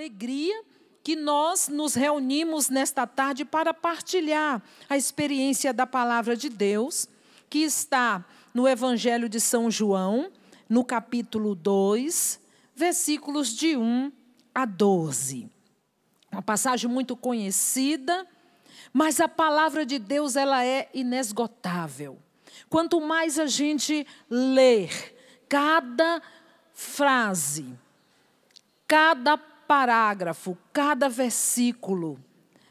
alegria que nós nos reunimos nesta tarde para partilhar a experiência da palavra de Deus, que está no Evangelho de São João, no capítulo 2, versículos de 1 a 12. Uma passagem muito conhecida, mas a palavra de Deus ela é inesgotável. Quanto mais a gente ler cada frase, cada parágrafo, cada versículo,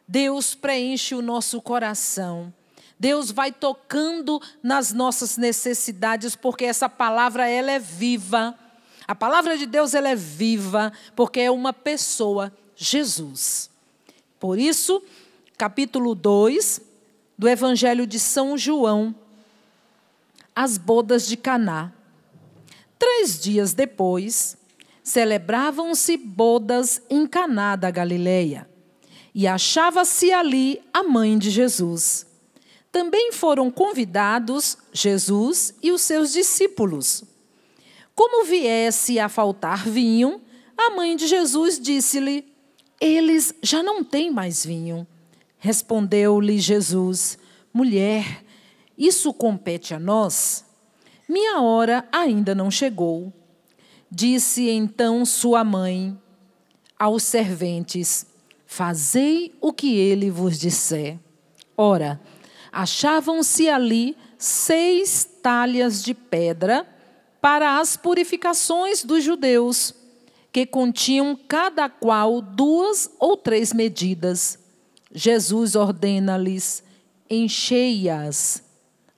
Deus preenche o nosso coração. Deus vai tocando nas nossas necessidades, porque essa palavra ela é viva. A palavra de Deus ela é viva, porque é uma pessoa, Jesus. Por isso, capítulo 2 do Evangelho de São João, as bodas de Caná. Três dias depois, celebravam-se bodas em Caná da Galileia, e achava-se ali a mãe de Jesus. Também foram convidados Jesus e os seus discípulos. Como viesse a faltar vinho, a mãe de Jesus disse-lhe: Eles já não têm mais vinho. Respondeu-lhe Jesus: Mulher, isso compete a nós? Minha hora ainda não chegou. Disse então sua mãe aos serventes: Fazei o que ele vos disser. Ora, achavam-se ali seis talhas de pedra para as purificações dos judeus, que continham cada qual duas ou três medidas. Jesus ordena-lhes: enchei-as,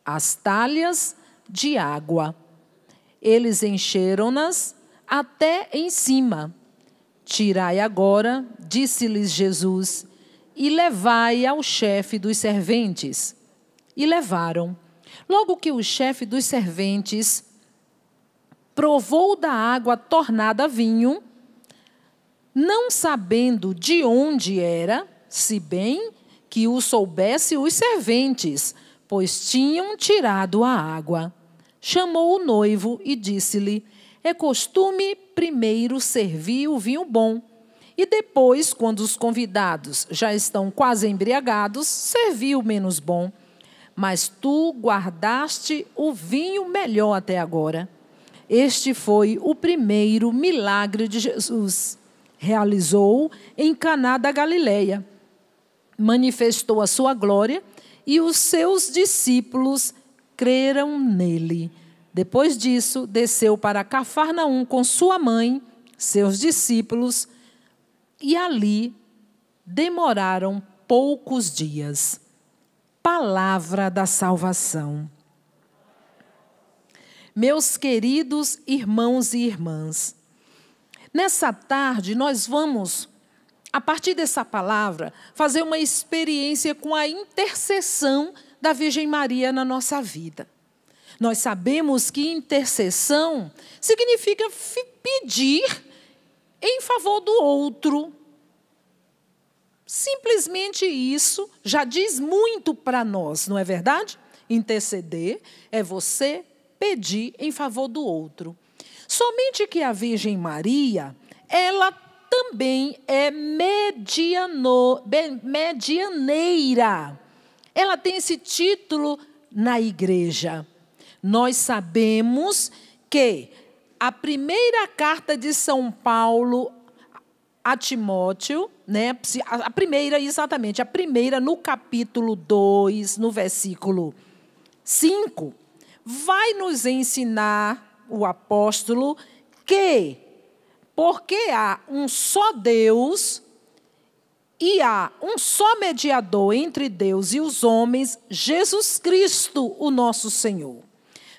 as talhas de água. Eles encheram-nas até em cima. Tirai agora, disse-lhes Jesus, e levai ao chefe dos serventes. E levaram. Logo que o chefe dos serventes provou da água tornada vinho, não sabendo de onde era, se bem que o soubesse os serventes, pois tinham tirado a água. Chamou o noivo e disse-lhe: É costume primeiro servir o vinho bom, e depois, quando os convidados já estão quase embriagados, servir o menos bom. Mas tu guardaste o vinho melhor até agora. Este foi o primeiro milagre de Jesus. Realizou em Caná da Galileia manifestou a sua glória e os seus discípulos creram nele. Depois disso, desceu para Cafarnaum com sua mãe, seus discípulos, e ali demoraram poucos dias. Palavra da salvação. Meus queridos irmãos e irmãs, nessa tarde nós vamos a partir dessa palavra, fazer uma experiência com a intercessão da Virgem Maria na nossa vida. Nós sabemos que intercessão significa pedir em favor do outro. Simplesmente isso já diz muito para nós, não é verdade? Interceder é você pedir em favor do outro. Somente que a Virgem Maria, ela também é mediano, medianeira. Ela tem esse título na igreja. Nós sabemos que a primeira carta de São Paulo a Timóteo, né? A primeira, exatamente, a primeira no capítulo 2, no versículo 5, vai nos ensinar o apóstolo que porque há um só Deus e há um só mediador entre Deus e os homens, Jesus Cristo, o nosso Senhor.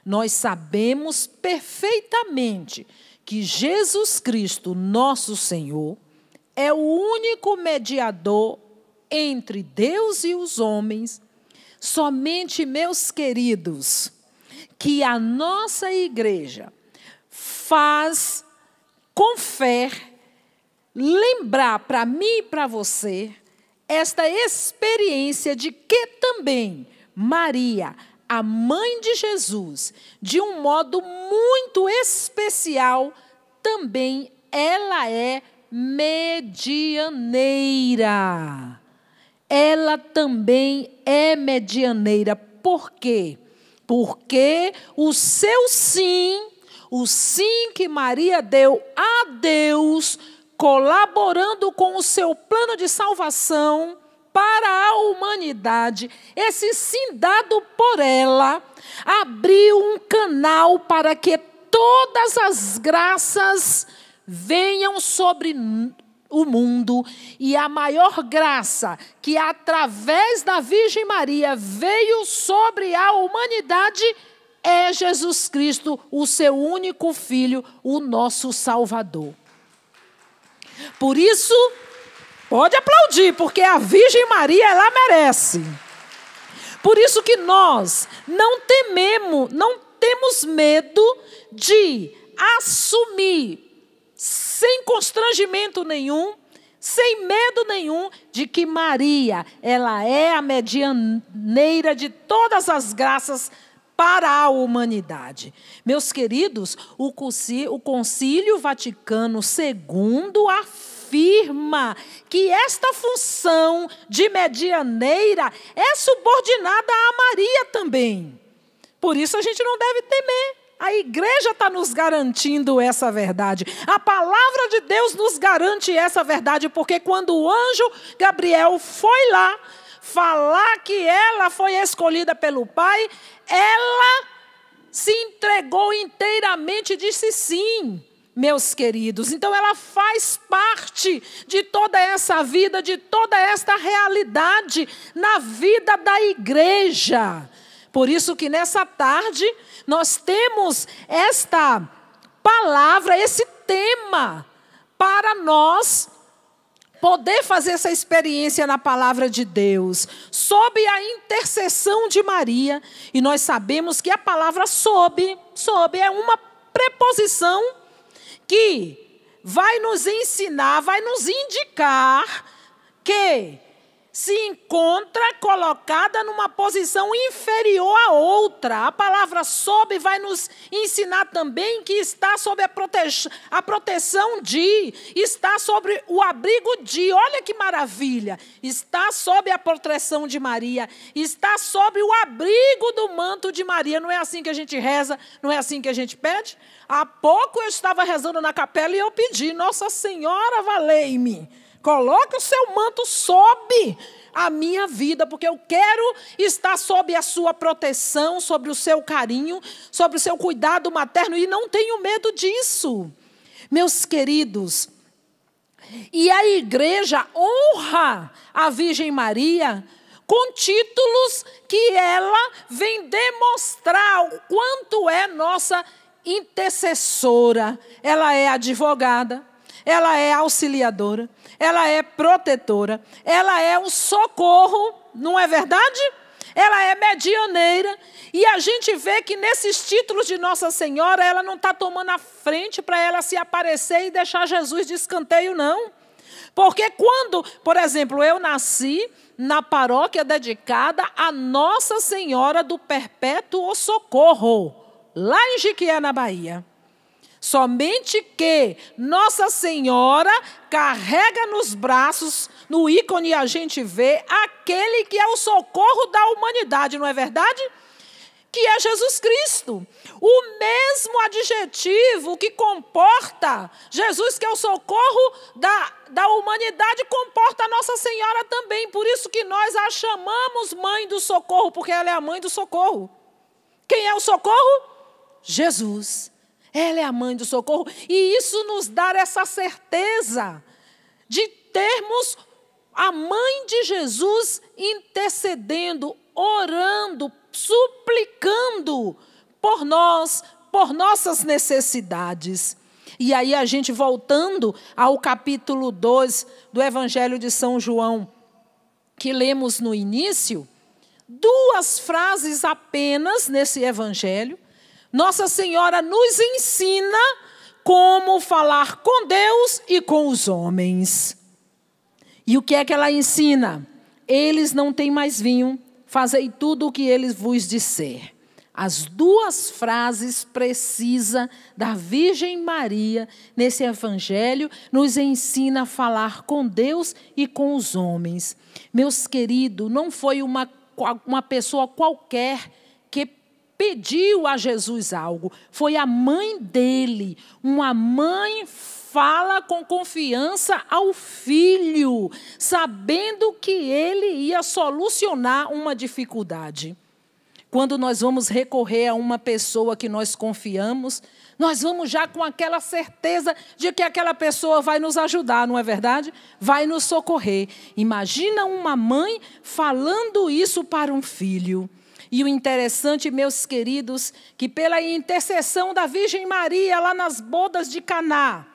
Nós sabemos perfeitamente que Jesus Cristo, nosso Senhor, é o único mediador entre Deus e os homens. Somente, meus queridos, que a nossa igreja faz com fé, lembrar para mim e para você esta experiência de que também Maria, a mãe de Jesus, de um modo muito especial, também ela é medianeira. Ela também é medianeira. Por quê? Porque o seu sim, o sim que Maria deu a Deus, colaborando com o seu plano de salvação para a humanidade, esse sim dado por ela, abriu um canal para que todas as graças venham sobre o mundo e a maior graça que através da Virgem Maria veio sobre a humanidade é Jesus Cristo, o seu único filho, o nosso Salvador. Por isso, pode aplaudir, porque a Virgem Maria ela merece. Por isso que nós não tememos, não temos medo de assumir sem constrangimento nenhum, sem medo nenhum, de que Maria, ela é a medianeira de todas as graças para a humanidade. Meus queridos, o Concílio Vaticano II afirma que esta função de medianeira é subordinada a Maria também. Por isso a gente não deve temer. A igreja está nos garantindo essa verdade. A palavra de Deus nos garante essa verdade, porque quando o anjo Gabriel foi lá falar que ela foi escolhida pelo Pai, ela se entregou inteiramente e disse sim meus queridos. Então ela faz parte de toda essa vida, de toda esta realidade na vida da igreja. Por isso que nessa tarde nós temos esta palavra, esse tema para nós poder fazer essa experiência na palavra de Deus, sob a intercessão de Maria, e nós sabemos que a palavra sob, sob é uma preposição que vai nos ensinar, vai nos indicar que se encontra colocada numa posição inferior à outra. A palavra sob vai nos ensinar também que está sob a, prote a proteção de, está sobre o abrigo de. Olha que maravilha! Está sob a proteção de Maria, está sob o abrigo do manto de Maria. Não é assim que a gente reza, não é assim que a gente pede? Há pouco eu estava rezando na capela e eu pedi, Nossa Senhora, valei-me Coloque o seu manto sob a minha vida, porque eu quero estar sob a sua proteção, sobre o seu carinho, sobre o seu cuidado materno e não tenho medo disso. Meus queridos, e a igreja honra a Virgem Maria com títulos que ela vem demonstrar o quanto é nossa intercessora. Ela é advogada, ela é auxiliadora, ela é protetora, ela é o socorro, não é verdade? Ela é medianeira. E a gente vê que nesses títulos de Nossa Senhora, ela não está tomando a frente para ela se aparecer e deixar Jesus de escanteio, não. Porque quando, por exemplo, eu nasci na paróquia dedicada a Nossa Senhora do Perpétuo Socorro, lá em Jiquié, na Bahia. Somente que Nossa Senhora carrega nos braços, no ícone a gente vê, aquele que é o socorro da humanidade, não é verdade? Que é Jesus Cristo. O mesmo adjetivo que comporta Jesus, que é o socorro da, da humanidade, comporta Nossa Senhora também. Por isso que nós a chamamos mãe do socorro, porque ela é a mãe do socorro. Quem é o socorro? Jesus. Ela é a mãe do socorro. E isso nos dá essa certeza de termos a mãe de Jesus intercedendo, orando, suplicando por nós, por nossas necessidades. E aí a gente voltando ao capítulo 2 do Evangelho de São João, que lemos no início, duas frases apenas nesse evangelho, nossa Senhora nos ensina como falar com Deus e com os homens. E o que é que ela ensina? Eles não têm mais vinho, fazei tudo o que eles vos disser. As duas frases precisas da Virgem Maria nesse evangelho nos ensina a falar com Deus e com os homens. Meus queridos, não foi uma, uma pessoa qualquer que pediu a Jesus algo, foi a mãe dele, uma mãe fala com confiança ao filho, sabendo que ele ia solucionar uma dificuldade. Quando nós vamos recorrer a uma pessoa que nós confiamos, nós vamos já com aquela certeza de que aquela pessoa vai nos ajudar, não é verdade? Vai nos socorrer. Imagina uma mãe falando isso para um filho. E o interessante, meus queridos, que pela intercessão da Virgem Maria lá nas bodas de Caná,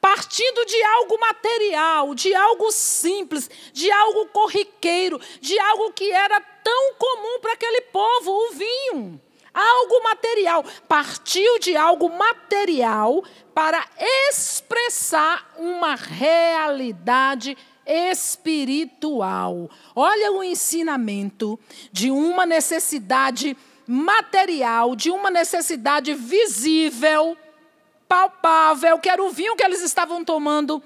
partindo de algo material, de algo simples, de algo corriqueiro, de algo que era tão comum para aquele povo, o vinho. Algo material. Partiu de algo material para expressar uma realidade espiritual. Olha o ensinamento de uma necessidade material, de uma necessidade visível, palpável, que era o vinho que eles estavam tomando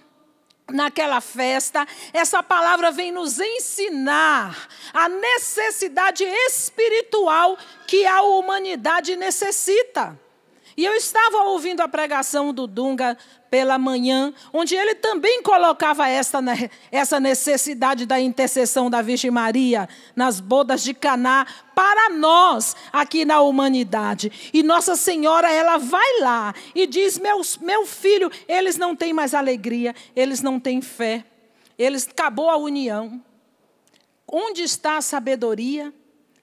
naquela festa, essa palavra vem nos ensinar a necessidade espiritual que a humanidade necessita. E eu estava ouvindo a pregação do Dunga pela manhã, onde ele também colocava essa, essa necessidade da intercessão da Virgem Maria nas bodas de Caná para nós aqui na humanidade. E Nossa Senhora, ela vai lá e diz: meu, meu filho, eles não têm mais alegria, eles não têm fé, eles acabou a união. Onde está a sabedoria?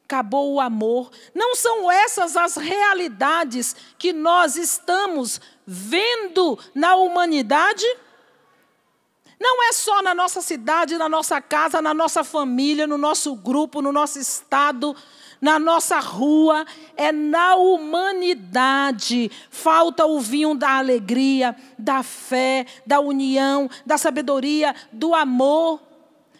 Acabou o amor. Não são essas as realidades que nós estamos vendo na humanidade? Não é só na nossa cidade, na nossa casa, na nossa família, no nosso grupo, no nosso estado, na nossa rua, é na humanidade. Falta o vinho da alegria, da fé, da união, da sabedoria, do amor.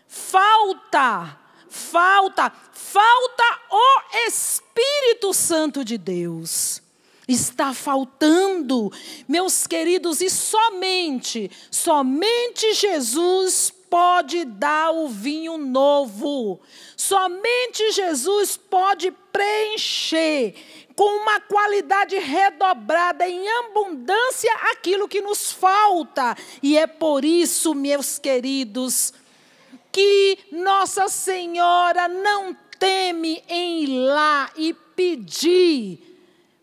Falta, falta, falta o Espírito Santo de Deus está faltando, meus queridos, e somente, somente Jesus pode dar o vinho novo. Somente Jesus pode preencher com uma qualidade redobrada em abundância aquilo que nos falta. E é por isso, meus queridos, que Nossa Senhora não teme em ir lá e pedir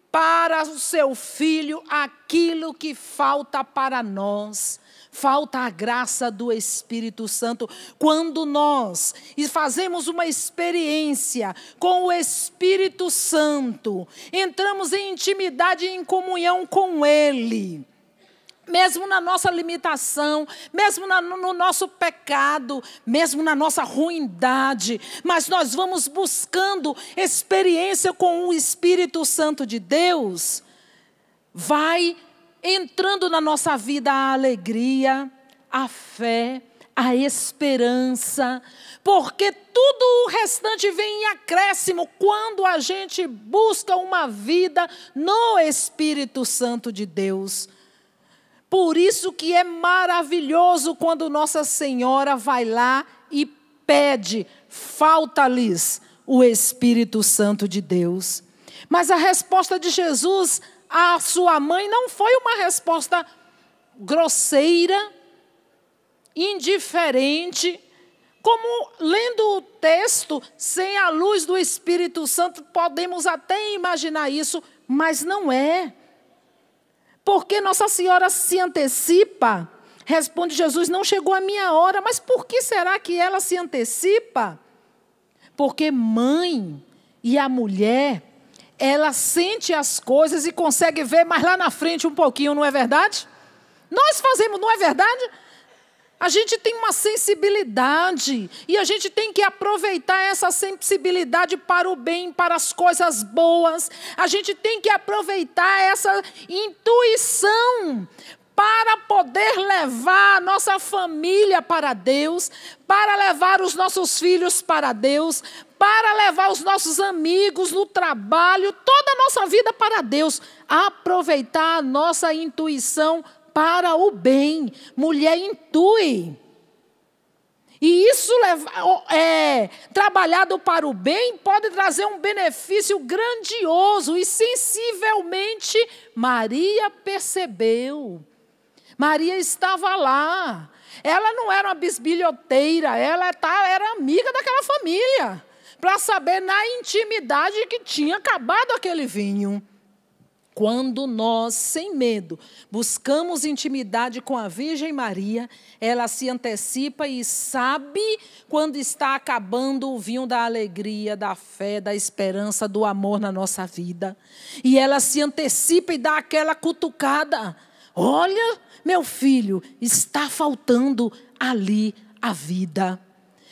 para o seu filho aquilo que falta para nós. Falta a graça do Espírito Santo. Quando nós fazemos uma experiência com o Espírito Santo, entramos em intimidade e em comunhão com Ele mesmo na nossa limitação, mesmo na, no nosso pecado, mesmo na nossa ruindade, mas nós vamos buscando experiência com o Espírito Santo de Deus, vai entrando na nossa vida a alegria, a fé, a esperança, porque tudo o restante vem em acréscimo quando a gente busca uma vida no Espírito Santo de Deus. Por isso que é maravilhoso quando Nossa Senhora vai lá e pede, falta-lhes o Espírito Santo de Deus. Mas a resposta de Jesus à sua mãe não foi uma resposta grosseira, indiferente, como lendo o texto sem a luz do Espírito Santo, podemos até imaginar isso, mas não é. Porque Nossa Senhora se antecipa? Responde Jesus: Não chegou a minha hora, mas por que será que ela se antecipa? Porque mãe e a mulher, ela sente as coisas e consegue ver mais lá na frente um pouquinho, não é verdade? Nós fazemos, não é verdade? A gente tem uma sensibilidade e a gente tem que aproveitar essa sensibilidade para o bem, para as coisas boas. A gente tem que aproveitar essa intuição para poder levar a nossa família para Deus, para levar os nossos filhos para Deus, para levar os nossos amigos no trabalho, toda a nossa vida para Deus, aproveitar a nossa intuição para o bem. Mulher intui. E isso é, trabalhado para o bem pode trazer um benefício grandioso e sensivelmente Maria percebeu. Maria estava lá. Ela não era uma bisbilhoteira, ela tá, era amiga daquela família. Para saber na intimidade que tinha acabado aquele vinho. Quando nós, sem medo, buscamos intimidade com a Virgem Maria, ela se antecipa e sabe quando está acabando o vinho da alegria, da fé, da esperança, do amor na nossa vida. E ela se antecipa e dá aquela cutucada. Olha, meu filho, está faltando ali a vida.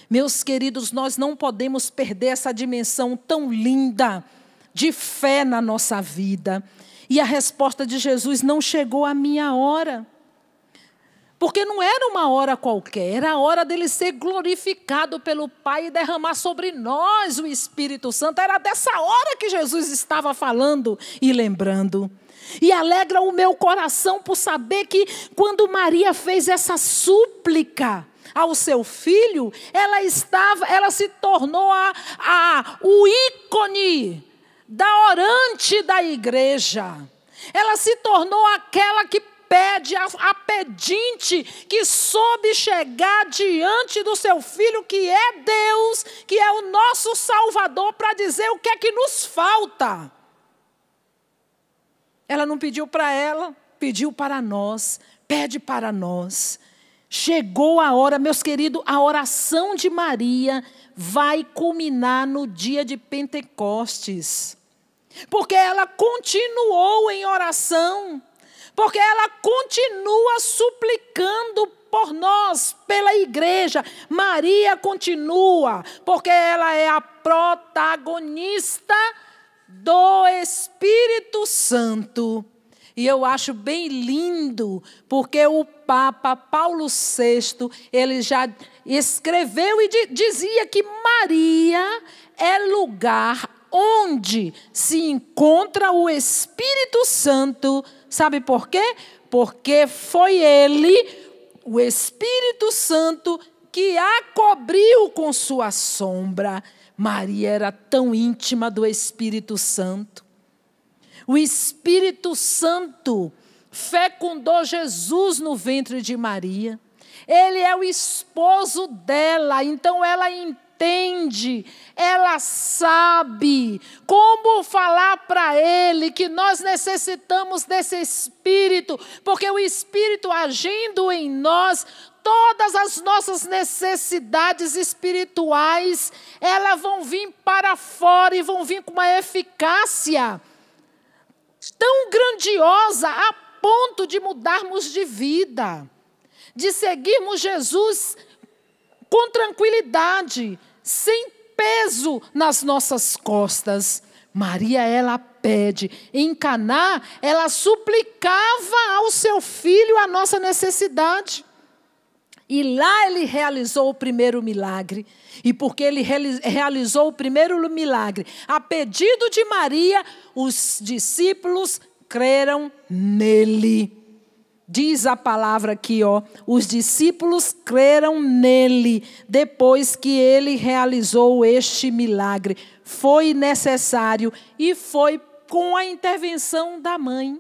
Meus queridos, nós não podemos perder essa dimensão tão linda de fé na nossa vida. E a resposta de Jesus não chegou à minha hora. Porque não era uma hora qualquer, era a hora dele ser glorificado pelo Pai e derramar sobre nós o Espírito Santo. Era dessa hora que Jesus estava falando e lembrando. E alegra o meu coração por saber que quando Maria fez essa súplica, ao seu filho, ela estava, ela se tornou a, a, o ícone da orante da igreja. Ela se tornou aquela que pede, a, a pedinte que soube chegar diante do seu filho, que é Deus, que é o nosso Salvador, para dizer o que é que nos falta. Ela não pediu para ela, pediu para nós, pede para nós. Chegou a hora, meus queridos, a oração de Maria vai culminar no dia de Pentecostes. Porque ela continuou em oração, porque ela continua suplicando por nós, pela igreja. Maria continua, porque ela é a protagonista do Espírito Santo. E eu acho bem lindo, porque o Papa Paulo VI, ele já escreveu e dizia que Maria é lugar onde se encontra o Espírito Santo. Sabe por quê? Porque foi ele, o Espírito Santo, que a cobriu com sua sombra. Maria era tão íntima do Espírito Santo. O Espírito Santo fecundou Jesus no ventre de Maria. Ele é o esposo dela, então ela entende, ela sabe como falar para ele que nós necessitamos desse Espírito, porque o Espírito agindo em nós, todas as nossas necessidades espirituais, elas vão vir para fora e vão vir com uma eficácia tão grandiosa a ponto de mudarmos de vida, de seguirmos Jesus com tranquilidade, sem peso nas nossas costas. Maria, ela pede. Em Caná, ela suplicava ao seu filho a nossa necessidade. E lá ele realizou o primeiro milagre. E porque ele realizou o primeiro milagre, a pedido de Maria, os discípulos creram nele. Diz a palavra aqui, ó, os discípulos creram nele depois que ele realizou este milagre. Foi necessário e foi com a intervenção da mãe.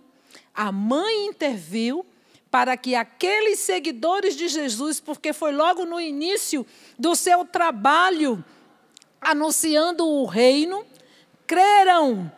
A mãe interviu para que aqueles seguidores de Jesus, porque foi logo no início do seu trabalho anunciando o reino, creram.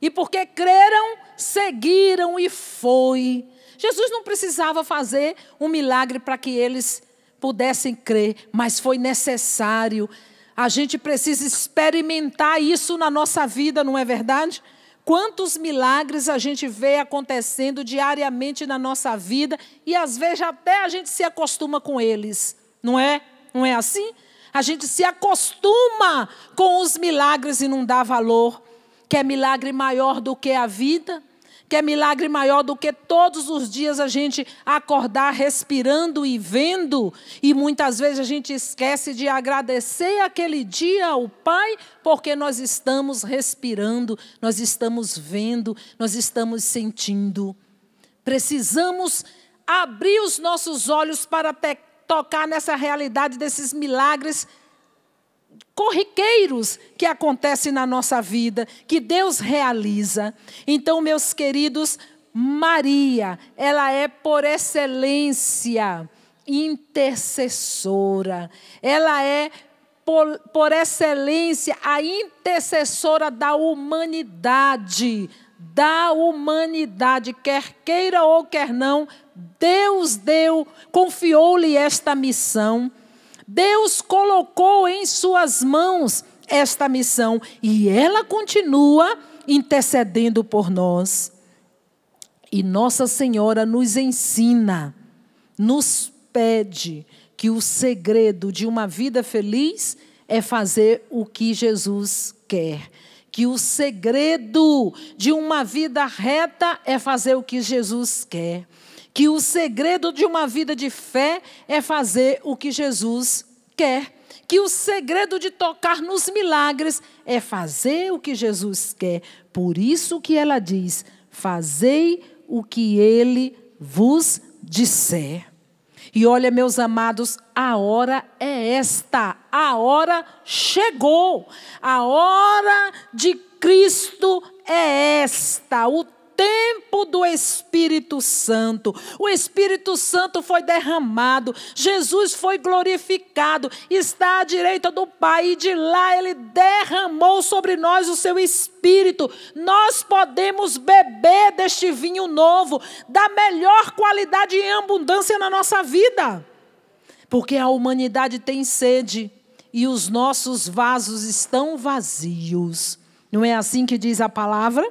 E porque creram, seguiram e foi. Jesus não precisava fazer um milagre para que eles pudessem crer, mas foi necessário. A gente precisa experimentar isso na nossa vida, não é verdade? Quantos milagres a gente vê acontecendo diariamente na nossa vida e às vezes até a gente se acostuma com eles, não é? Não é assim? A gente se acostuma com os milagres e não dá valor. Quer milagre maior do que a vida? que é milagre maior do que todos os dias a gente acordar respirando e vendo, e muitas vezes a gente esquece de agradecer aquele dia ao Pai, porque nós estamos respirando, nós estamos vendo, nós estamos sentindo. Precisamos abrir os nossos olhos para tocar nessa realidade desses milagres corriqueiros que acontecem na nossa vida, que Deus realiza. Então, meus queridos, Maria, ela é por excelência intercessora. Ela é por, por excelência a intercessora da humanidade, da humanidade, quer queira ou quer não, Deus deu, confiou-lhe esta missão. Deus colocou em suas mãos esta missão e ela continua intercedendo por nós. E Nossa Senhora nos ensina, nos pede que o segredo de uma vida feliz é fazer o que Jesus quer. Que o segredo de uma vida reta é fazer o que Jesus quer que o segredo de uma vida de fé é fazer o que Jesus quer. Que o segredo de tocar nos milagres é fazer o que Jesus quer. Por isso que ela diz: fazei o que ele vos disser. E olha, meus amados, a hora é esta, a hora chegou, a hora de Cristo é esta, o tempo do Espírito Santo. O Espírito Santo foi derramado, Jesus foi glorificado, está à direita do Pai e de lá ele derramou sobre nós o seu Espírito. Nós podemos beber deste vinho novo, da melhor qualidade e abundância na nossa vida. Porque a humanidade tem sede e os nossos vasos estão vazios. Não é assim que diz a palavra?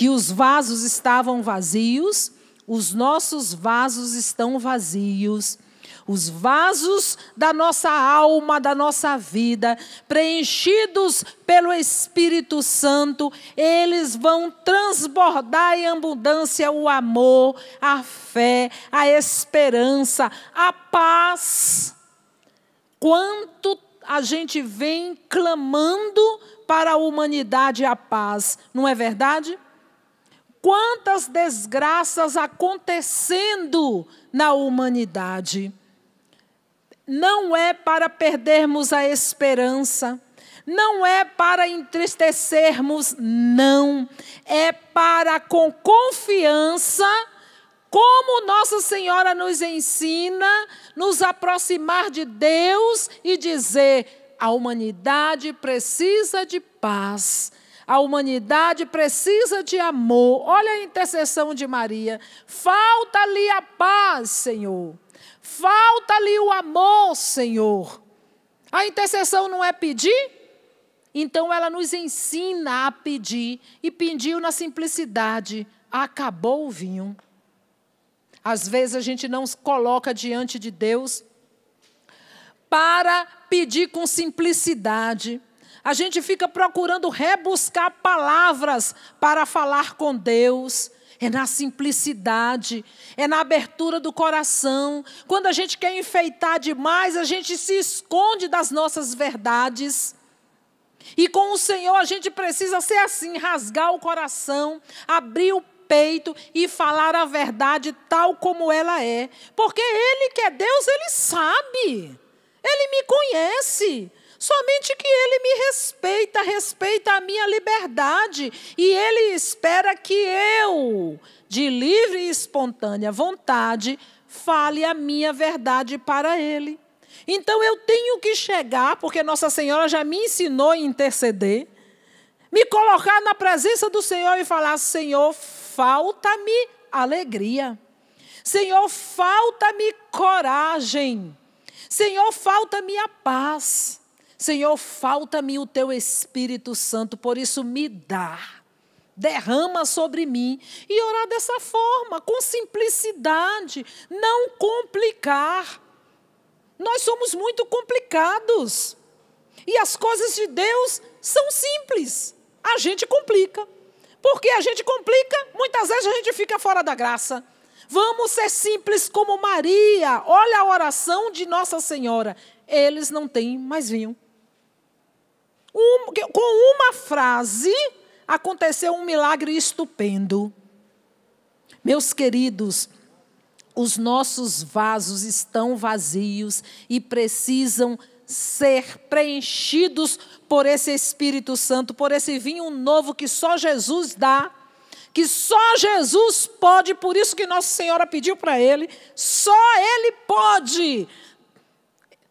Que os vasos estavam vazios, os nossos vasos estão vazios. Os vasos da nossa alma, da nossa vida, preenchidos pelo Espírito Santo, eles vão transbordar em abundância o amor, a fé, a esperança, a paz. Quanto a gente vem clamando para a humanidade a paz, não é verdade? Quantas desgraças acontecendo na humanidade. Não é para perdermos a esperança, não é para entristecermos, não. É para com confiança, como Nossa Senhora nos ensina, nos aproximar de Deus e dizer: a humanidade precisa de paz a humanidade precisa de amor. Olha a intercessão de Maria. Falta-lhe a paz, Senhor. Falta-lhe o amor, Senhor. A intercessão não é pedir? Então ela nos ensina a pedir e pediu na simplicidade. Acabou o vinho. Às vezes a gente não se coloca diante de Deus para pedir com simplicidade. A gente fica procurando rebuscar palavras para falar com Deus. É na simplicidade, é na abertura do coração. Quando a gente quer enfeitar demais, a gente se esconde das nossas verdades. E com o Senhor a gente precisa ser assim, rasgar o coração, abrir o peito e falar a verdade tal como ela é. Porque Ele que é Deus, Ele sabe. Ele me conhece. Somente que ele me respeita, respeita a minha liberdade. E ele espera que eu, de livre e espontânea vontade, fale a minha verdade para ele. Então eu tenho que chegar, porque Nossa Senhora já me ensinou a interceder, me colocar na presença do Senhor e falar: Senhor, falta-me alegria. Senhor, falta-me coragem. Senhor, falta-me a paz. Senhor, falta-me o teu Espírito Santo, por isso me dá. Derrama sobre mim e orar dessa forma, com simplicidade, não complicar. Nós somos muito complicados. E as coisas de Deus são simples. A gente complica. Porque a gente complica, muitas vezes a gente fica fora da graça. Vamos ser simples como Maria. Olha a oração de Nossa Senhora. Eles não têm mais vinho. Um, com uma frase, aconteceu um milagre estupendo. Meus queridos, os nossos vasos estão vazios e precisam ser preenchidos por esse Espírito Santo, por esse vinho novo que só Jesus dá, que só Jesus pode, por isso que Nossa Senhora pediu para ele, só ele pode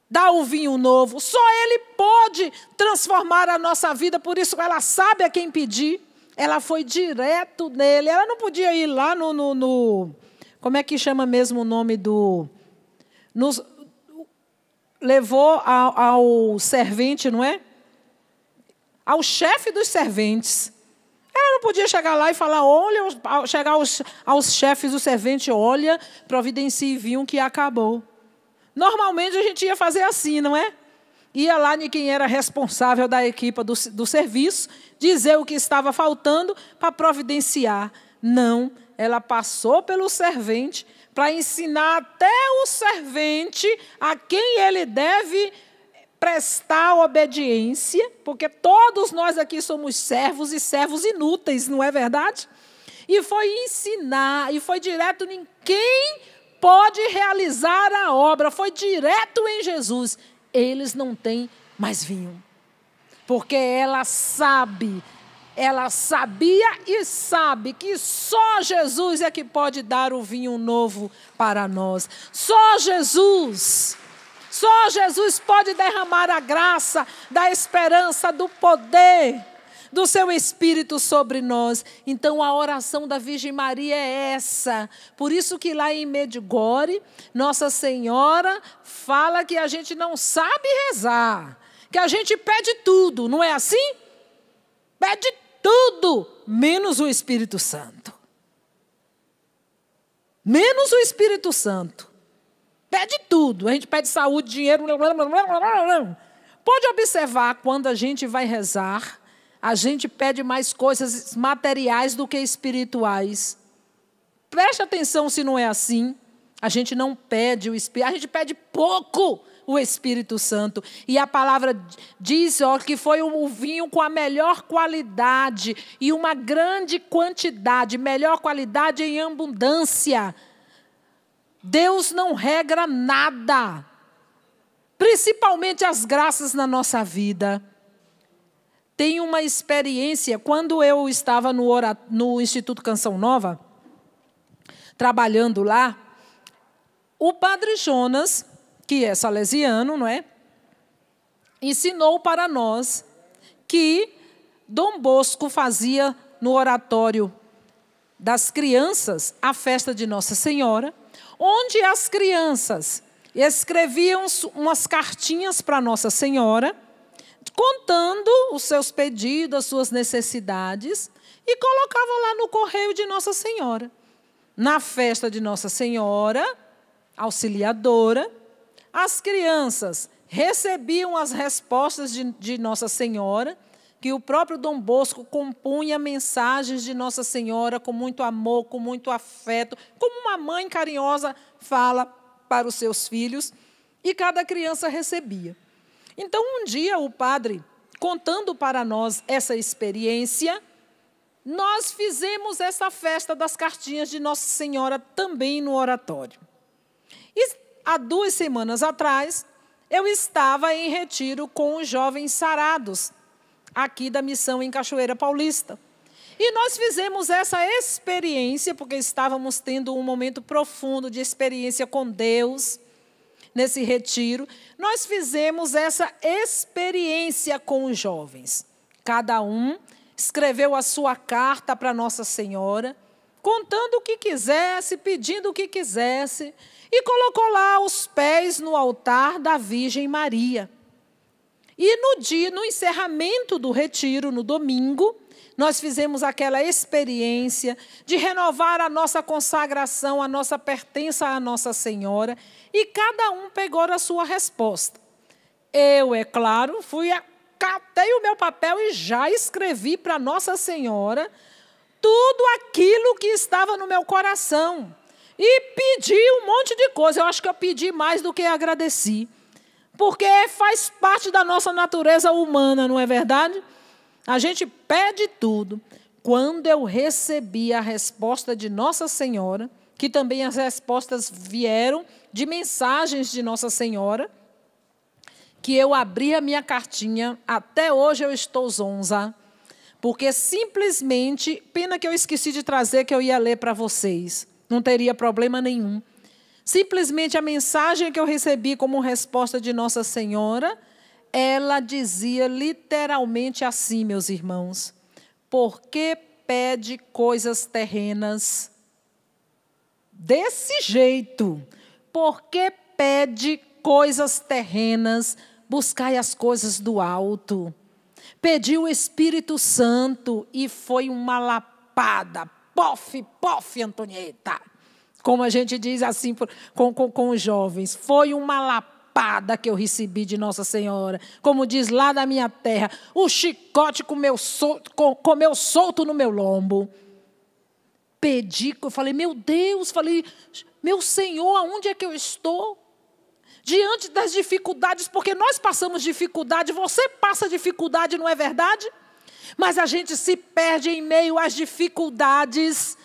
dar o vinho novo, só ele pode transformar a nossa vida, por isso ela sabe a quem pedir. Ela foi direto nele, ela não podia ir lá no, no, no como é que chama mesmo o nome do nos, levou ao, ao servente, não é? Ao chefe dos serventes. Ela não podia chegar lá e falar, olha, chegar aos, aos chefes do servente, olha, providencie vinho que acabou. Normalmente a gente ia fazer assim, não é? Ia lá de quem era responsável da equipe do, do serviço, dizer o que estava faltando para providenciar. Não, ela passou pelo servente para ensinar até o servente a quem ele deve prestar obediência, porque todos nós aqui somos servos e servos inúteis, não é verdade? E foi ensinar, e foi direto em quem pode realizar a obra, foi direto em Jesus. Eles não têm mais vinho, porque ela sabe ela sabia e sabe que só Jesus é que pode dar o vinho novo para nós. Só Jesus. Só Jesus pode derramar a graça da esperança, do poder do seu Espírito sobre nós. Então a oração da Virgem Maria é essa. Por isso que lá em Medigore, Nossa Senhora fala que a gente não sabe rezar, que a gente pede tudo, não é assim? Pede tudo menos o Espírito Santo. Menos o Espírito Santo. Pede tudo. A gente pede saúde, dinheiro. Pode observar quando a gente vai rezar, a gente pede mais coisas materiais do que espirituais. Preste atenção se não é assim. A gente não pede o Espírito, a gente pede pouco o Espírito Santo. E a palavra diz ó, que foi o vinho com a melhor qualidade e uma grande quantidade, melhor qualidade em abundância. Deus não regra nada, principalmente as graças na nossa vida. Tem uma experiência, quando eu estava no, no Instituto Canção Nova, trabalhando lá, o padre Jonas que é salesiano, não é? Ensinou para nós que Dom Bosco fazia no oratório das crianças a festa de Nossa Senhora, onde as crianças escreviam umas cartinhas para Nossa Senhora, contando os seus pedidos, as suas necessidades, e colocavam lá no correio de Nossa Senhora. Na festa de Nossa Senhora, auxiliadora, as crianças recebiam as respostas de, de Nossa Senhora, que o próprio Dom Bosco compunha mensagens de Nossa Senhora com muito amor, com muito afeto, como uma mãe carinhosa fala para os seus filhos, e cada criança recebia. Então, um dia, o padre, contando para nós essa experiência, nós fizemos essa festa das cartinhas de Nossa Senhora também no oratório. E há duas semanas atrás, eu estava em retiro com os jovens sarados, aqui da missão em Cachoeira Paulista. E nós fizemos essa experiência, porque estávamos tendo um momento profundo de experiência com Deus, nesse retiro. Nós fizemos essa experiência com os jovens. Cada um escreveu a sua carta para Nossa Senhora, contando o que quisesse, pedindo o que quisesse e colocou lá os pés no altar da Virgem Maria. E no dia, no encerramento do retiro, no domingo, nós fizemos aquela experiência de renovar a nossa consagração, a nossa pertença à Nossa Senhora, e cada um pegou a sua resposta. Eu, é claro, fui catei o meu papel e já escrevi para Nossa Senhora tudo aquilo que estava no meu coração. E pedi um monte de coisa. Eu acho que eu pedi mais do que agradeci. Porque faz parte da nossa natureza humana, não é verdade? A gente pede tudo. Quando eu recebi a resposta de Nossa Senhora, que também as respostas vieram de mensagens de Nossa Senhora, que eu abri a minha cartinha, até hoje eu estou zonza, porque simplesmente, pena que eu esqueci de trazer que eu ia ler para vocês, não teria problema nenhum. Simplesmente a mensagem que eu recebi como resposta de Nossa Senhora, ela dizia literalmente assim, meus irmãos: Por que pede coisas terrenas desse jeito? Por que pede coisas terrenas? Buscai as coisas do alto. Pediu o Espírito Santo e foi uma lapada. Pof, pof, Antonieta. Como a gente diz assim com, com, com os jovens. Foi uma lapada que eu recebi de Nossa Senhora. Como diz lá da minha terra, o chicote comeu, sol, comeu solto no meu lombo. Pedi, eu falei, meu Deus, falei, meu Senhor, aonde é que eu estou? diante das dificuldades, porque nós passamos dificuldade, você passa dificuldade, não é verdade? Mas a gente se perde em meio às dificuldades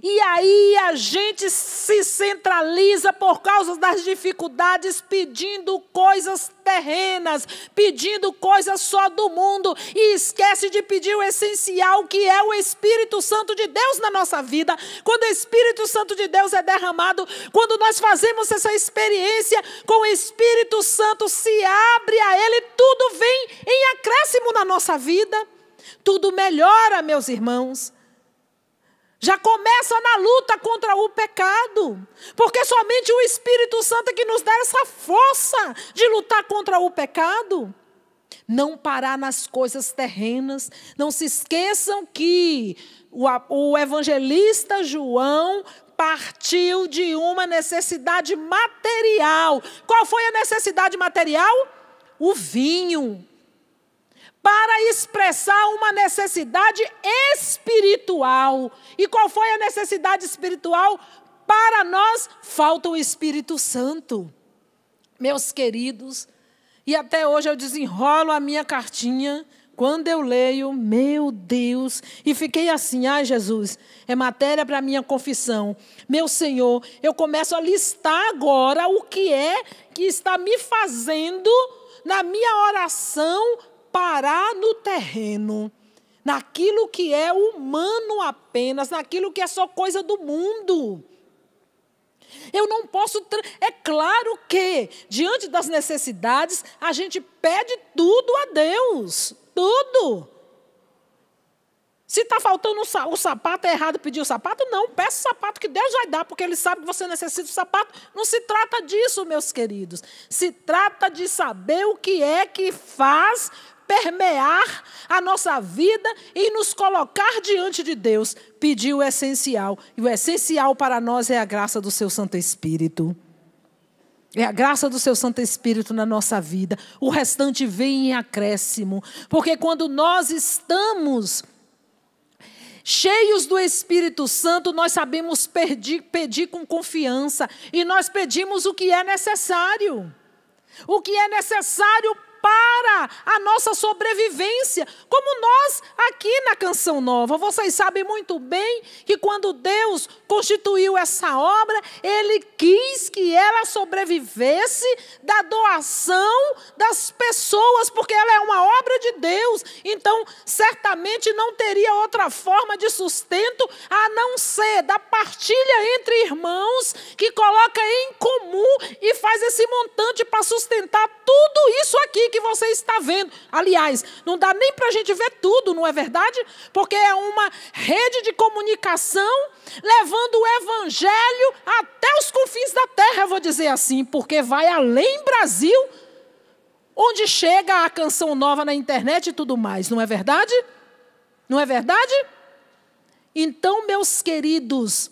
e aí a gente se centraliza por causa das dificuldades, pedindo coisas terrenas, pedindo coisas só do mundo e esquece de pedir o essencial, que é o Espírito Santo de Deus na nossa vida. Quando o Espírito Santo de Deus é derramado, quando nós fazemos essa experiência com o Espírito Santo, se abre a Ele, tudo vem em acréscimo na nossa vida. Tudo melhora, meus irmãos. Já começa na luta contra o pecado. Porque somente o Espírito Santo é que nos dá essa força de lutar contra o pecado. Não parar nas coisas terrenas. Não se esqueçam que o, o evangelista João partiu de uma necessidade material. Qual foi a necessidade material? O vinho para expressar uma necessidade espiritual. E qual foi a necessidade espiritual? Para nós falta o Espírito Santo. Meus queridos, e até hoje eu desenrolo a minha cartinha, quando eu leio, meu Deus, e fiquei assim, ai Jesus, é matéria para minha confissão. Meu Senhor, eu começo a listar agora o que é que está me fazendo na minha oração parar no terreno, naquilo que é humano apenas, naquilo que é só coisa do mundo. Eu não posso. É claro que, diante das necessidades, a gente pede tudo a Deus. Tudo. Se está faltando o sapato, é errado pedir o sapato? Não, peça o sapato que Deus vai dar, porque Ele sabe que você necessita do sapato. Não se trata disso, meus queridos. Se trata de saber o que é que faz permear a nossa vida e nos colocar diante de Deus, pedir o essencial. E o essencial para nós é a graça do seu Santo Espírito. É a graça do seu Santo Espírito na nossa vida. O restante vem em acréscimo. Porque quando nós estamos cheios do Espírito Santo, nós sabemos pedir, pedir com confiança. E nós pedimos o que é necessário. O que é necessário para a nossa sobrevivência, como nós aqui na Canção Nova. Vocês sabem muito bem que quando Deus constituiu essa obra, Ele quis que ela sobrevivesse da doação das pessoas, porque ela é uma obra de Deus. Então, certamente não teria outra forma de sustento a não ser da partilha entre irmãos que coloca em comum e faz esse montante para sustentar tudo isso aqui que você está vendo. Aliás, não dá nem para a gente ver tudo, não é verdade? Porque é uma rede de comunicação levando o evangelho até os confins da terra, eu vou dizer assim, porque vai além Brasil, onde chega a canção nova na internet e tudo mais, não é verdade? Não é verdade? Então, meus queridos,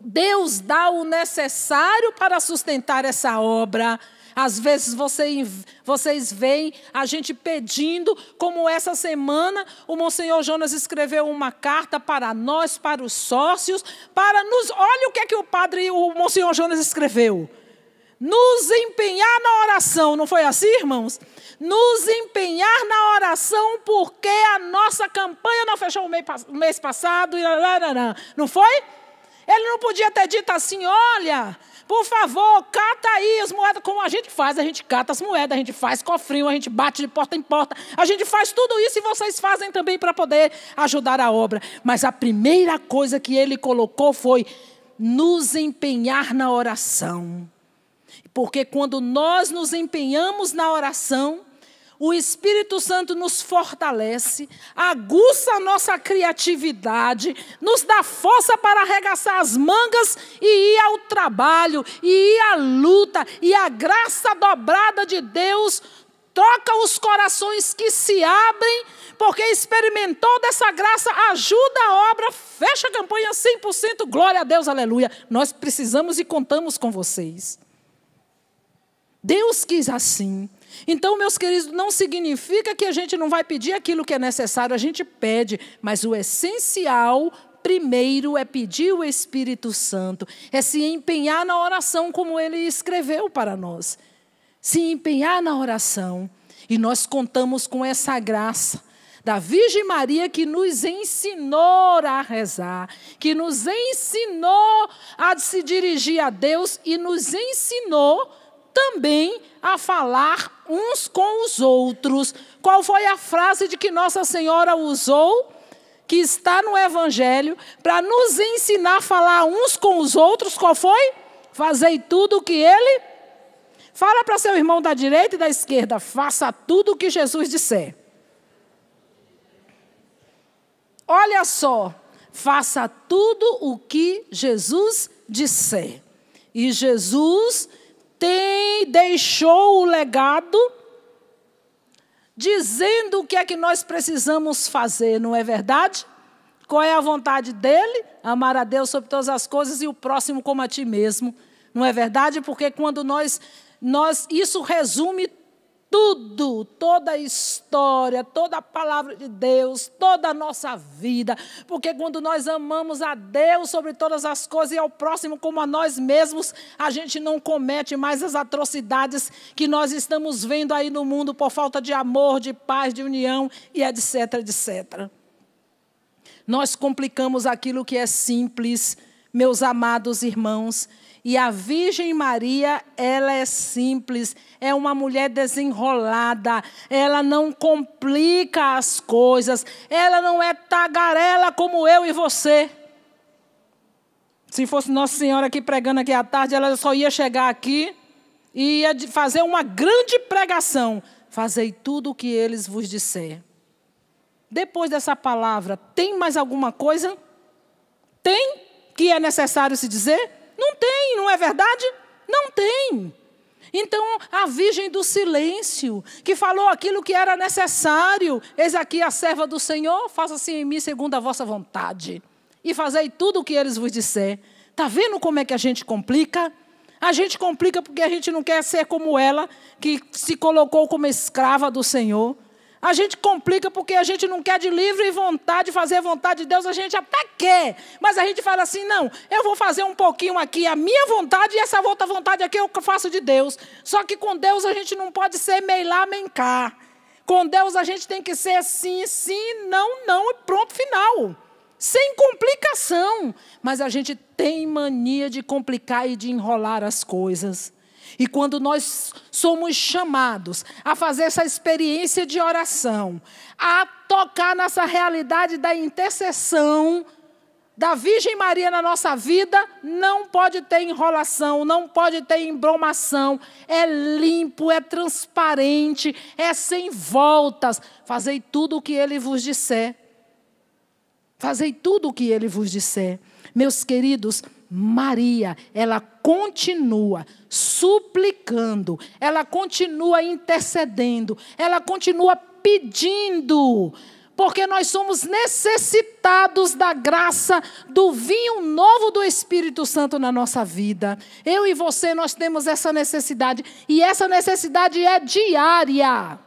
Deus dá o necessário para sustentar essa obra Às vezes você, vocês veem a gente pedindo, como essa semana o Monsenhor Jonas escreveu uma carta para nós, para os sócios, para nos. Olha o que é que o padre, o Monsenhor Jonas escreveu. Nos empenhar na oração, não foi assim, irmãos? Nos empenhar na oração, porque a nossa campanha não fechou o mês, passado, não foi? Ele não podia ter dito assim: olha, por favor, cata aí as moedas, como a gente faz. A gente cata as moedas, a gente faz cofrinho, a gente bate de porta em porta. A gente faz tudo isso e vocês fazem também para poder ajudar a obra. Mas a primeira coisa que ele colocou foi nos empenhar na oração. Porque quando nós nos empenhamos na oração, o Espírito Santo nos fortalece, aguça a nossa criatividade, nos dá força para arregaçar as mangas e ir ao trabalho, e ir à luta, e a graça dobrada de Deus toca os corações que se abrem, porque experimentou dessa graça, ajuda a obra, fecha a campanha 100%, glória a Deus, aleluia. Nós precisamos e contamos com vocês. Deus quis assim. Então, meus queridos, não significa que a gente não vai pedir aquilo que é necessário, a gente pede, mas o essencial primeiro é pedir o Espírito Santo, é se empenhar na oração, como ele escreveu para nós. Se empenhar na oração. E nós contamos com essa graça da Virgem Maria que nos ensinou a rezar, que nos ensinou a se dirigir a Deus e nos ensinou também a falar uns com os outros. Qual foi a frase de que Nossa Senhora usou? Que está no Evangelho, para nos ensinar a falar uns com os outros, qual foi? Fazei tudo o que ele. Fala para seu irmão da direita e da esquerda, faça tudo o que Jesus disser. Olha só, faça tudo o que Jesus disser. E Jesus tem, deixou o legado dizendo o que é que nós precisamos fazer, não é verdade? Qual é a vontade dele? Amar a Deus sobre todas as coisas e o próximo como a ti mesmo. Não é verdade? Porque quando nós, nós isso resume tudo, toda a história, toda a palavra de Deus, toda a nossa vida. Porque quando nós amamos a Deus sobre todas as coisas e ao próximo como a nós mesmos, a gente não comete mais as atrocidades que nós estamos vendo aí no mundo por falta de amor, de paz, de união e etc, etc. Nós complicamos aquilo que é simples, meus amados irmãos, e a Virgem Maria, ela é simples, é uma mulher desenrolada, ela não complica as coisas, ela não é tagarela como eu e você. Se fosse Nossa Senhora aqui pregando aqui à tarde, ela só ia chegar aqui e ia fazer uma grande pregação. Fazei tudo o que eles vos disser. Depois dessa palavra, tem mais alguma coisa? Tem que é necessário se dizer? Não tem, não é verdade? Não tem. Então, a virgem do silêncio, que falou aquilo que era necessário, eis aqui a serva do Senhor, faça-se em mim segundo a vossa vontade, e fazei tudo o que eles vos disser. Está vendo como é que a gente complica? A gente complica porque a gente não quer ser como ela, que se colocou como escrava do Senhor. A gente complica porque a gente não quer de livre vontade fazer a vontade de Deus, a gente até quer, mas a gente fala assim: não, eu vou fazer um pouquinho aqui a minha vontade e essa outra vontade aqui eu faço de Deus. Só que com Deus a gente não pode ser meio lá, meio cá. Com Deus a gente tem que ser sim, sim, não, não e pronto, final. Sem complicação. Mas a gente tem mania de complicar e de enrolar as coisas. E quando nós somos chamados a fazer essa experiência de oração, a tocar nessa realidade da intercessão da Virgem Maria na nossa vida, não pode ter enrolação, não pode ter embromação. É limpo, é transparente, é sem voltas. Fazei tudo o que ele vos disser. Fazei tudo o que ele vos disser. Meus queridos, Maria, ela continua suplicando, ela continua intercedendo, ela continua pedindo porque nós somos necessitados da graça do vinho novo do Espírito Santo na nossa vida. Eu e você, nós temos essa necessidade, e essa necessidade é diária.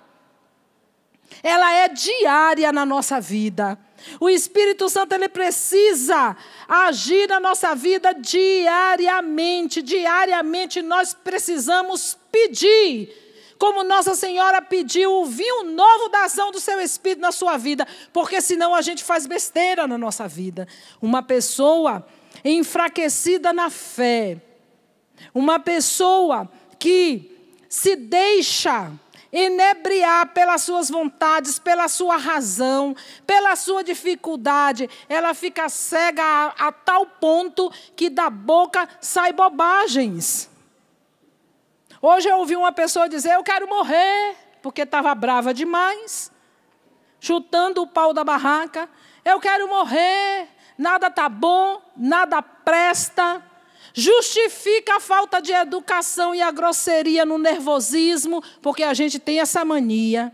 Ela é diária na nossa vida. O Espírito Santo ele precisa agir na nossa vida diariamente. Diariamente nós precisamos pedir como Nossa Senhora pediu o vinho novo da ação do seu Espírito na sua vida, porque senão a gente faz besteira na nossa vida. Uma pessoa enfraquecida na fé, uma pessoa que se deixa inebriar pelas suas vontades, pela sua razão, pela sua dificuldade, ela fica cega a, a tal ponto que da boca sai bobagens. Hoje eu ouvi uma pessoa dizer: Eu quero morrer, porque estava brava demais, chutando o pau da barraca. Eu quero morrer, nada está bom, nada presta. Justifica a falta de educação e a grosseria no nervosismo, porque a gente tem essa mania.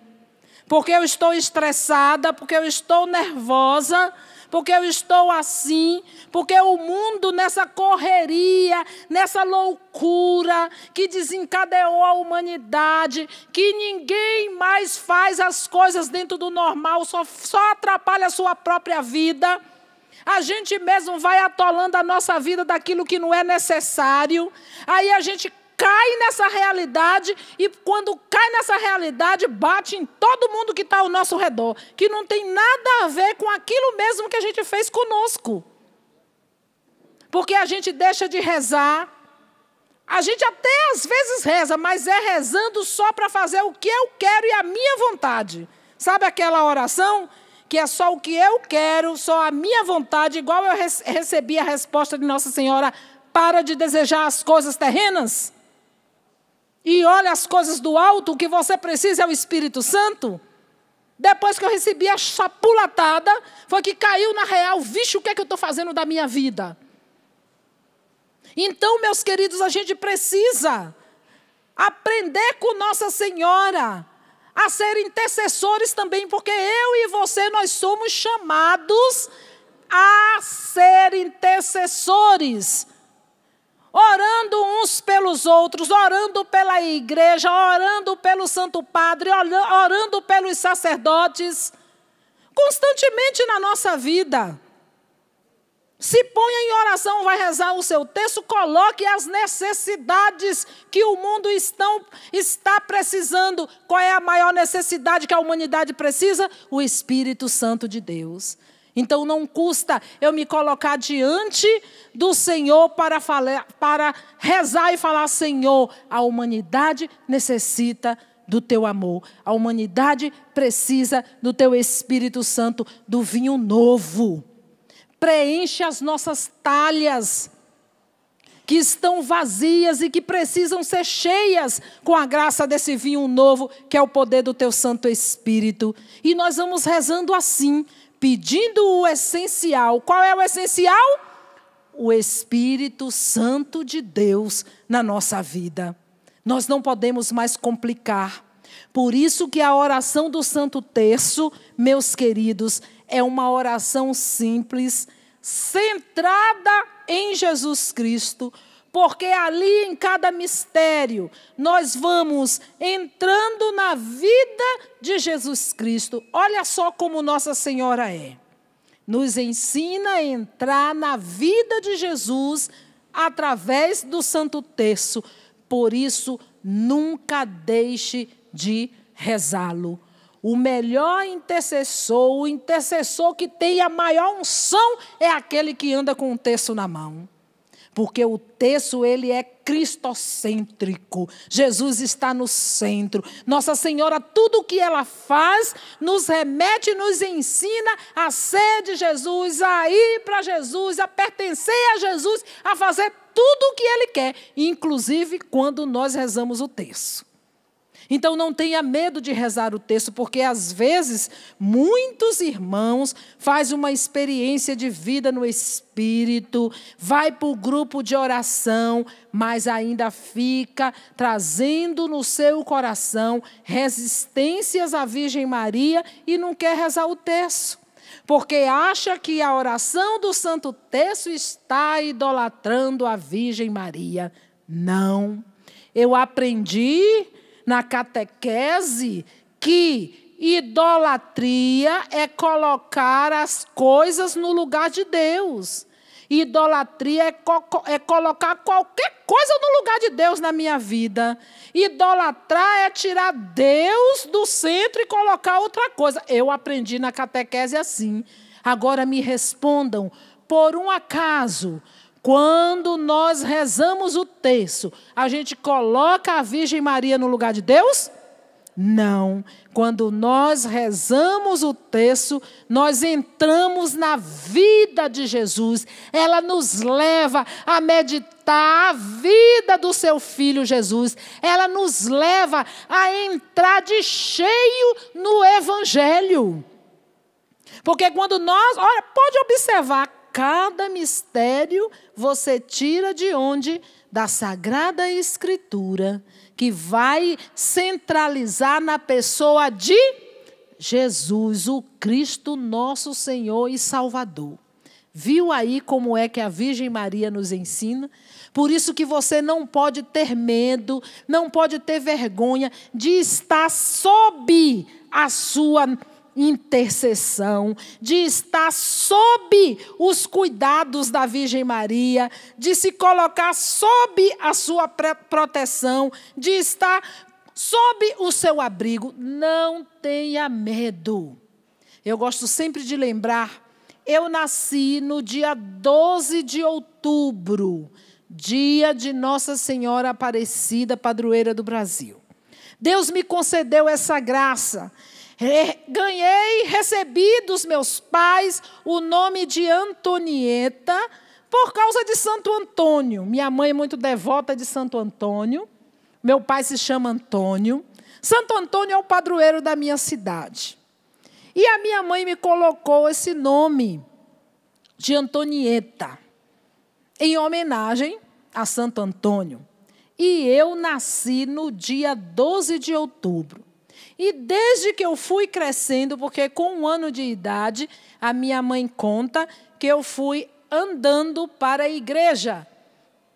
Porque eu estou estressada, porque eu estou nervosa, porque eu estou assim, porque o mundo nessa correria, nessa loucura que desencadeou a humanidade, que ninguém mais faz as coisas dentro do normal, só, só atrapalha a sua própria vida. A gente mesmo vai atolando a nossa vida daquilo que não é necessário. Aí a gente cai nessa realidade e quando cai nessa realidade, bate em todo mundo que está ao nosso redor, que não tem nada a ver com aquilo mesmo que a gente fez conosco. Porque a gente deixa de rezar. A gente até às vezes reza, mas é rezando só para fazer o que eu quero e a minha vontade. Sabe aquela oração que é só o que eu quero, só a minha vontade, igual eu recebi a resposta de Nossa Senhora: para de desejar as coisas terrenas? e olha as coisas do alto, o que você precisa é o Espírito Santo. Depois que eu recebi a chapulatada, foi que caiu na real, vixe, o que é que eu estou fazendo da minha vida? Então, meus queridos, a gente precisa aprender com Nossa Senhora a ser intercessores também, porque eu e você, nós somos chamados a ser intercessores orando uns pelos outros, orando pela igreja, orando pelo Santo Padre, orando pelos sacerdotes, constantemente na nossa vida. Se ponha em oração, vai rezar o seu texto, coloque as necessidades que o mundo estão, está precisando. Qual é a maior necessidade que a humanidade precisa? O Espírito Santo de Deus. Então não custa eu me colocar diante do Senhor para, falar, para rezar e falar: Senhor, a humanidade necessita do teu amor, a humanidade precisa do teu Espírito Santo, do vinho novo. Preenche as nossas talhas que estão vazias e que precisam ser cheias com a graça desse vinho novo, que é o poder do teu Santo Espírito. E nós vamos rezando assim, pedindo o essencial. Qual é o essencial? O Espírito Santo de Deus na nossa vida. Nós não podemos mais complicar. Por isso que a oração do Santo Terço, meus queridos, é uma oração simples, centrada em Jesus Cristo, porque ali em cada mistério nós vamos entrando na vida de Jesus Cristo. Olha só como Nossa Senhora é. Nos ensina a entrar na vida de Jesus através do Santo Terço. Por isso, nunca deixe de rezá-lo. O melhor intercessor, o intercessor que tem a maior unção, é aquele que anda com o terço na mão porque o texto ele é cristocêntrico. Jesus está no centro. Nossa Senhora, tudo o que ela faz, nos remete, nos ensina a ser de Jesus, a ir para Jesus, a pertencer a Jesus, a fazer tudo o que ele quer, inclusive quando nós rezamos o texto. Então não tenha medo de rezar o texto, porque às vezes muitos irmãos faz uma experiência de vida no espírito, vai para o grupo de oração, mas ainda fica trazendo no seu coração resistências à Virgem Maria e não quer rezar o texto. Porque acha que a oração do Santo Texto está idolatrando a Virgem Maria. Não. Eu aprendi na catequese que idolatria é colocar as coisas no lugar de Deus. Idolatria é, co é, colocar qualquer coisa no lugar de Deus na minha vida. Idolatrar é tirar Deus do centro e colocar outra coisa. Eu aprendi na catequese assim. Agora me respondam: por um acaso, quando nós rezamos o texto, a gente coloca a Virgem Maria no lugar de Deus? Não. Quando nós rezamos o texto, nós entramos na vida de Jesus. Ela nos leva a meditar a vida do seu filho Jesus. Ela nos leva a entrar de cheio no Evangelho. Porque quando nós, olha, pode observar, cada mistério você tira de onde? Da Sagrada Escritura, que vai centralizar na pessoa de Jesus, o Cristo, nosso Senhor e Salvador. Viu aí como é que a Virgem Maria nos ensina? Por isso que você não pode ter medo, não pode ter vergonha de estar sob a sua intercessão, de estar sob os cuidados da Virgem Maria, de se colocar sob a sua proteção, de estar sob o seu abrigo. Não tenha medo. Eu gosto sempre de lembrar, eu nasci no dia 12 de outubro, dia de Nossa Senhora Aparecida, padroeira do Brasil. Deus me concedeu essa graça ganhei, recebi dos meus pais o nome de Antonieta por causa de Santo Antônio. Minha mãe é muito devota de Santo Antônio. Meu pai se chama Antônio. Santo Antônio é o padroeiro da minha cidade. E a minha mãe me colocou esse nome de Antonieta, em homenagem a Santo Antônio. E eu nasci no dia 12 de outubro. E desde que eu fui crescendo, porque com um ano de idade, a minha mãe conta que eu fui andando para a igreja.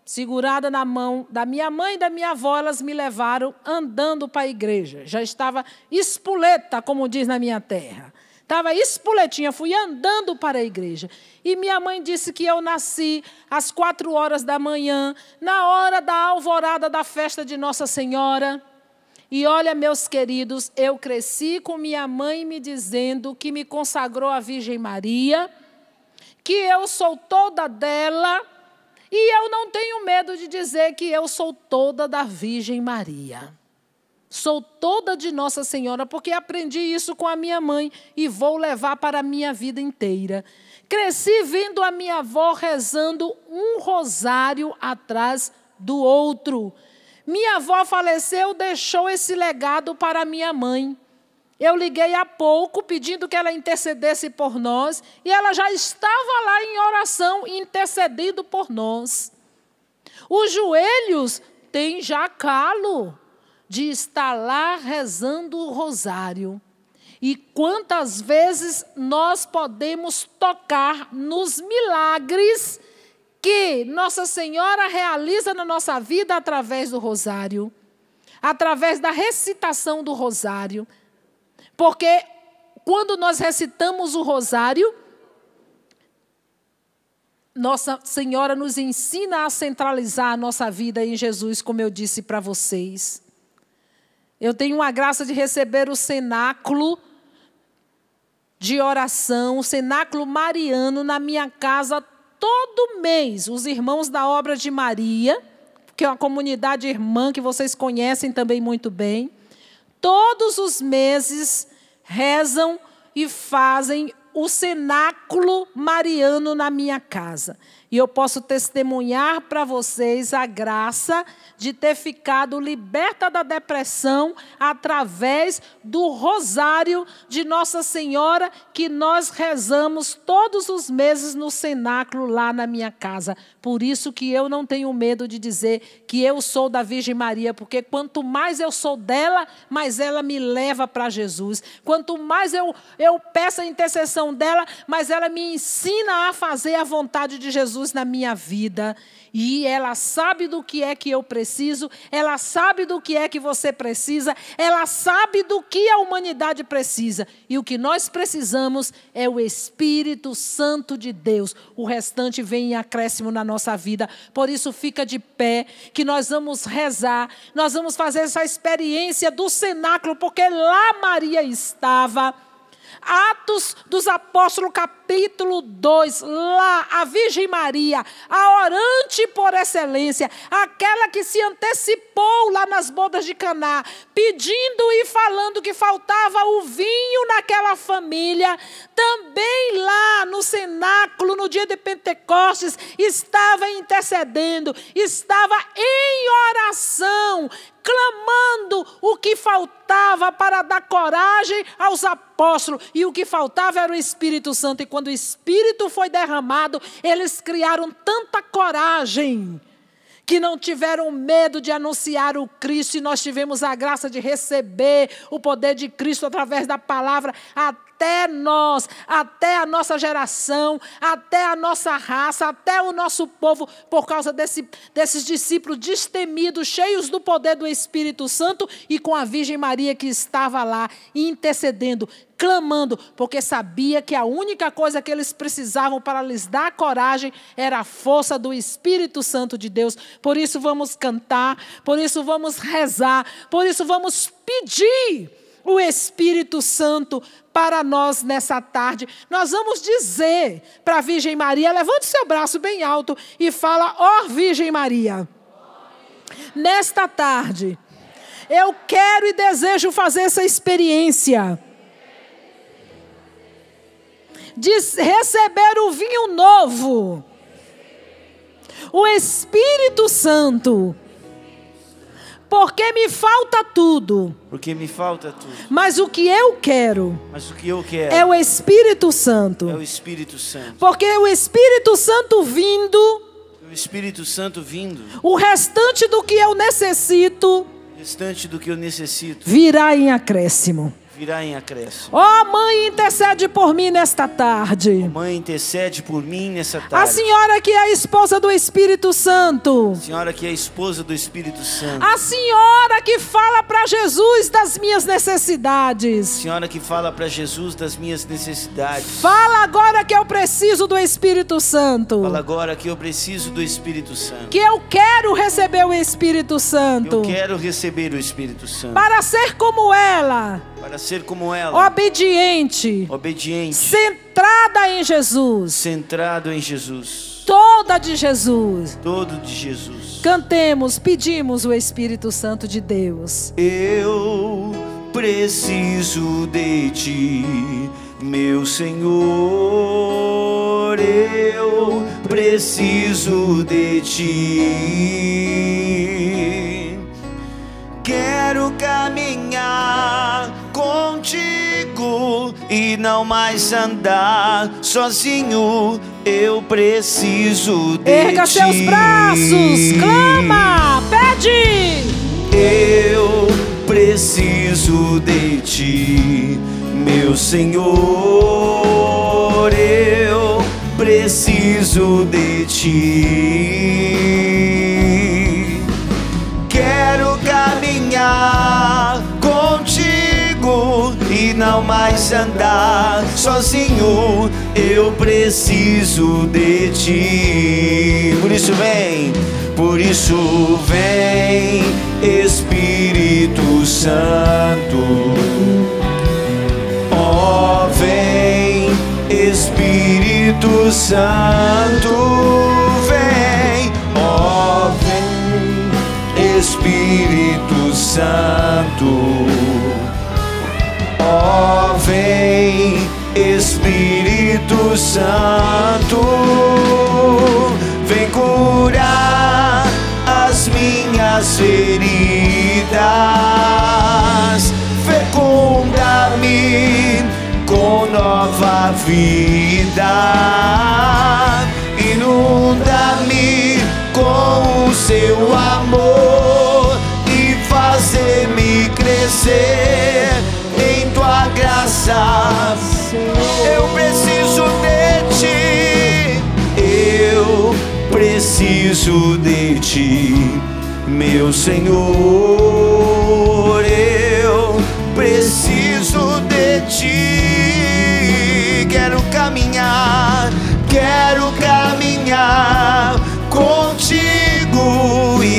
Segurada na mão da minha mãe e da minha avó, elas me levaram andando para a igreja. Já estava espoleta, como diz na minha terra. Estava espoletinha, fui andando para a igreja. E minha mãe disse que eu nasci às quatro horas da manhã, na hora da alvorada da festa de Nossa Senhora. E olha, meus queridos, eu cresci com minha mãe me dizendo que me consagrou a Virgem Maria, que eu sou toda dela, e eu não tenho medo de dizer que eu sou toda da Virgem Maria. Sou toda de Nossa Senhora, porque aprendi isso com a minha mãe e vou levar para a minha vida inteira. Cresci vendo a minha avó rezando um rosário atrás do outro. Minha avó faleceu, deixou esse legado para minha mãe. Eu liguei há pouco pedindo que ela intercedesse por nós e ela já estava lá em oração intercedendo por nós. Os joelhos têm já calo de estar lá rezando o rosário. E quantas vezes nós podemos tocar nos milagres que Nossa Senhora realiza na nossa vida através do rosário, através da recitação do rosário. Porque quando nós recitamos o rosário, nossa Senhora nos ensina a centralizar a nossa vida em Jesus, como eu disse para vocês. Eu tenho a graça de receber o cenáculo de oração, o cenáculo mariano na minha casa todo mês, os irmãos da obra de Maria, que é uma comunidade irmã que vocês conhecem também muito bem, todos os meses rezam e fazem o cenáculo mariano na minha casa. E eu posso testemunhar para vocês a graça de ter ficado liberta da depressão através do rosário de Nossa Senhora que nós rezamos todos os meses no cenáculo lá na minha casa. Por isso que eu não tenho medo de dizer que eu sou da Virgem Maria, porque quanto mais eu sou dela, mais ela me leva para Jesus. Quanto mais eu, eu peço a intercessão dela, mais ela me ensina a fazer a vontade de Jesus Jesus na minha vida e ela sabe do que é que eu preciso, ela sabe do que é que você precisa, ela sabe do que a humanidade precisa. E o que nós precisamos é o Espírito Santo de Deus. O restante vem em acréscimo na nossa vida. Por isso, fica de pé, que nós vamos rezar, nós vamos fazer essa experiência do cenáculo, porque lá Maria estava. Atos dos Apóstolos, capítulo 2, lá a Virgem Maria, a orante por excelência, aquela que se antecipou lá nas bodas de Caná, pedindo e falando que faltava o vinho naquela família, também lá no cenáculo, no dia de Pentecostes, estava intercedendo, estava em oração, clamando o que faltava para dar coragem aos apóstolos. E o que faltava era o Espírito Santo. E quando o Espírito foi derramado, eles criaram tanta coragem que não tiveram medo de anunciar o Cristo, e nós tivemos a graça de receber o poder de Cristo através da palavra até nós, até a nossa geração, até a nossa raça, até o nosso povo, por causa desse, desses discípulos destemidos, cheios do poder do Espírito Santo e com a Virgem Maria que estava lá intercedendo, clamando, porque sabia que a única coisa que eles precisavam para lhes dar coragem era a força do Espírito Santo de Deus. Por isso vamos cantar, por isso vamos rezar, por isso vamos pedir o Espírito Santo para nós nessa tarde. Nós vamos dizer para a Virgem Maria, levante seu braço bem alto e fala: Ó oh, Virgem Maria, nesta tarde, eu quero e desejo fazer essa experiência de receber o vinho novo, o Espírito Santo porque me falta tudo. Porque me falta tudo. Mas o que eu quero. Mas o que eu quero. É o Espírito Santo. É o Espírito Santo. Porque o Espírito Santo vindo. O Espírito Santo vindo. O restante do que eu necessito. O restante do que eu necessito. Virá em acréscimo virá em acréscimo. Ó oh, mãe, intercede por mim nesta tarde. Mãe, intercede por mim nessa tarde. A senhora que é a esposa do Espírito Santo. A senhora que é a esposa do Espírito Santo. A senhora que fala para Jesus das minhas necessidades. A senhora que fala para Jesus das minhas necessidades. Fala agora que eu preciso do Espírito Santo. Fala agora que eu preciso do Espírito Santo. Que eu quero receber o Espírito Santo. Eu quero receber o Espírito Santo. Para ser como ela. Para ser como ela. Obediente. Obediente. Centrada em Jesus. Centrado em Jesus. Toda de Jesus. Todo de Jesus. Cantemos, pedimos o Espírito Santo de Deus. Eu preciso de ti, meu Senhor. Eu preciso de ti. Quero caminhar contigo e não mais andar sozinho. Eu preciso de Erga ti. seus braços, clama, pede. Eu preciso de ti, meu Senhor. Eu preciso de ti. Quero caminhar não mais andar sozinho. Eu preciso de ti. Por isso vem, por isso vem, Espírito Santo. Oh, vem, Espírito Santo. Vem, Ó, vem Espírito Santo, vem curar as minhas feridas, fecunda-me com nova vida, inunda-me com o seu amor e fazer-me crescer graça. Eu preciso de ti. Eu preciso de ti, meu Senhor. Eu preciso de ti. Quero caminhar, quero caminhar contigo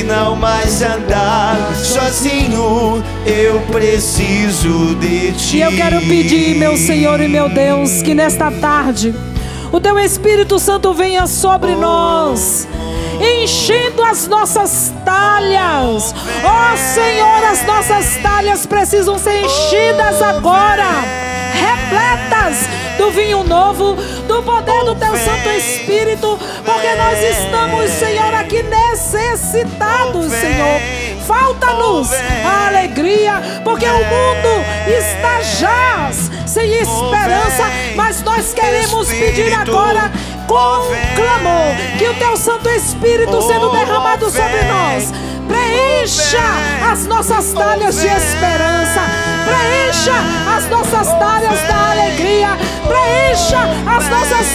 e não mais andar sozinho. Eu preciso de ti. E eu quero pedir, meu Senhor e meu Deus, que nesta tarde o teu Espírito Santo venha sobre nós, enchendo as nossas talhas. Ó oh, Senhor, as nossas talhas precisam ser enchidas agora, repletas do vinho novo, do poder do teu Santo Espírito, porque nós estamos, Senhor, aqui necessitados, Senhor. Falta-nos a alegria, porque o mundo está já sem esperança, mas nós queremos pedir agora com clamor que o teu Santo Espírito sendo derramado sobre nós preencha as nossas talhas de esperança, preencha as nossas talhas da alegria, preencha as nossas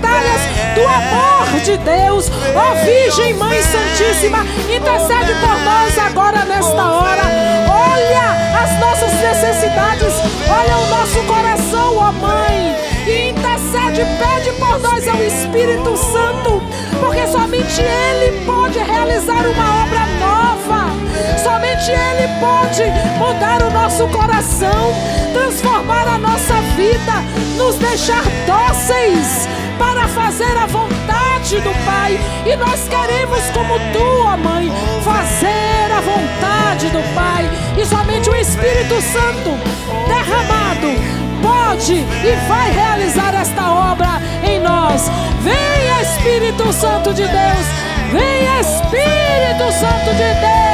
talhas do amor de Deus. Ó oh, Virgem Mãe Santíssima, intercede por nós agora nesta hora. Olha as nossas necessidades, olha o nosso coração, ó oh Mãe. Intercede, pede por nós ao Espírito Santo, porque somente Ele pode realizar uma obra nova. Somente Ele pode mudar o nosso coração, transformar a nossa vida, nos deixar dóceis para fazer a vontade do Pai. E nós queremos, como tu, ó Mãe, fazer a vontade do Pai. E somente o Espírito Santo derramado pode e vai realizar esta obra em nós. Venha, Espírito Santo de Deus. Venha, Espírito Santo de Deus.